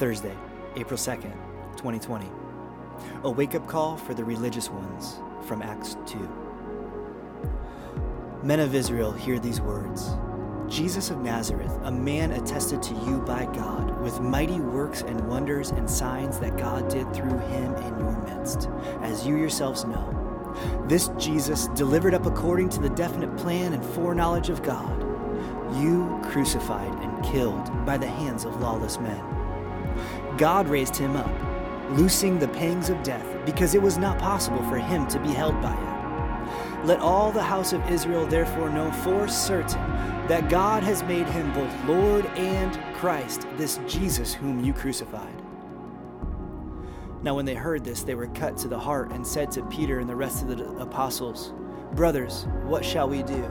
Thursday, April 2nd, 2020. A wake up call for the religious ones from Acts 2. Men of Israel, hear these words Jesus of Nazareth, a man attested to you by God, with mighty works and wonders and signs that God did through him in your midst, as you yourselves know. This Jesus, delivered up according to the definite plan and foreknowledge of God, you crucified and killed by the hands of lawless men. God raised him up, loosing the pangs of death, because it was not possible for him to be held by it. Let all the house of Israel therefore know for certain that God has made him both Lord and Christ, this Jesus whom you crucified. Now, when they heard this, they were cut to the heart and said to Peter and the rest of the apostles, Brothers, what shall we do?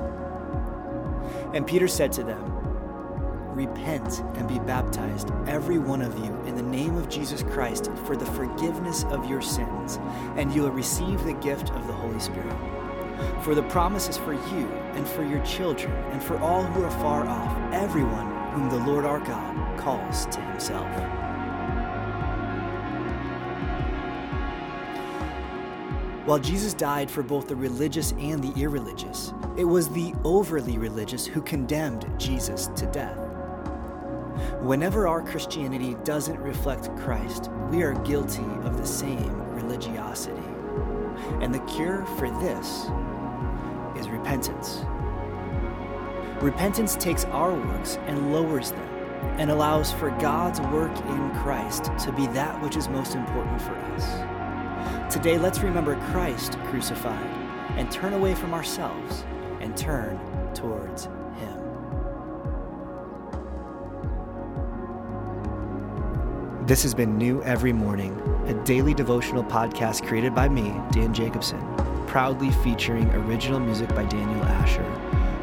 And Peter said to them, Repent and be baptized, every one of you, in the name of Jesus Christ for the forgiveness of your sins, and you will receive the gift of the Holy Spirit. For the promise is for you and for your children and for all who are far off, everyone whom the Lord our God calls to himself. While Jesus died for both the religious and the irreligious, it was the overly religious who condemned Jesus to death. Whenever our Christianity doesn't reflect Christ, we are guilty of the same religiosity. And the cure for this is repentance. Repentance takes our works and lowers them and allows for God's work in Christ to be that which is most important for us. Today, let's remember Christ crucified and turn away from ourselves and turn towards This has been New Every Morning, a daily devotional podcast created by me, Dan Jacobson, proudly featuring original music by Daniel Asher,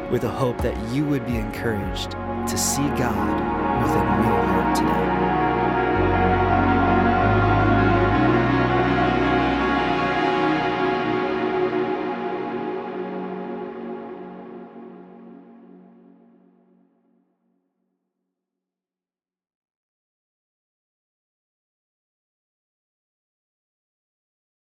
with a hope that you would be encouraged to see God with a new heart today.